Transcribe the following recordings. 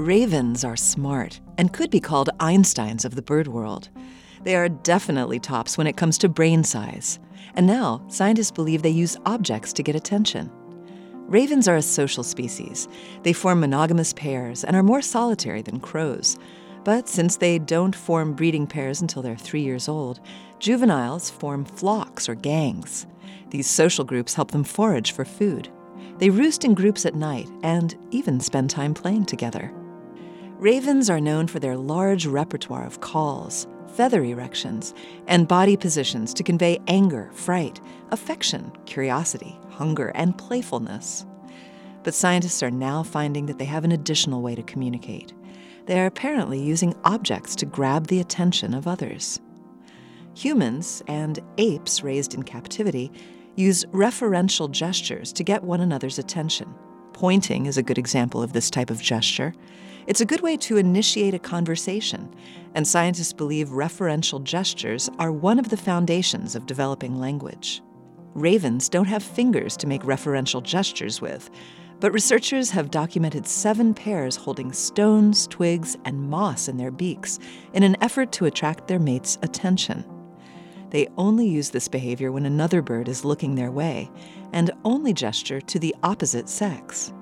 Ravens are smart and could be called Einsteins of the bird world. They are definitely tops when it comes to brain size. And now, scientists believe they use objects to get attention. Ravens are a social species. They form monogamous pairs and are more solitary than crows. But since they don't form breeding pairs until they're three years old, juveniles form flocks or gangs. These social groups help them forage for food. They roost in groups at night and even spend time playing together. Ravens are known for their large repertoire of calls, feather erections, and body positions to convey anger, fright, affection, curiosity, hunger, and playfulness. But scientists are now finding that they have an additional way to communicate. They are apparently using objects to grab the attention of others. Humans and apes raised in captivity use referential gestures to get one another's attention. Pointing is a good example of this type of gesture. It's a good way to initiate a conversation, and scientists believe referential gestures are one of the foundations of developing language. Ravens don't have fingers to make referential gestures with, but researchers have documented seven pairs holding stones, twigs, and moss in their beaks in an effort to attract their mate's attention. They only use this behavior when another bird is looking their way, and only gesture to the opposite sex.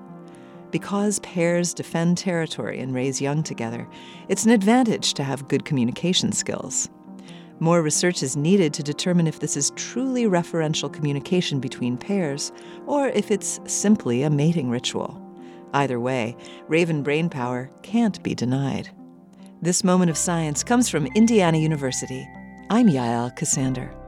Because pairs defend territory and raise young together, it's an advantage to have good communication skills. More research is needed to determine if this is truly referential communication between pairs or if it's simply a mating ritual. Either way, raven brain power can't be denied. This moment of science comes from Indiana University. I'm Yael Ksander.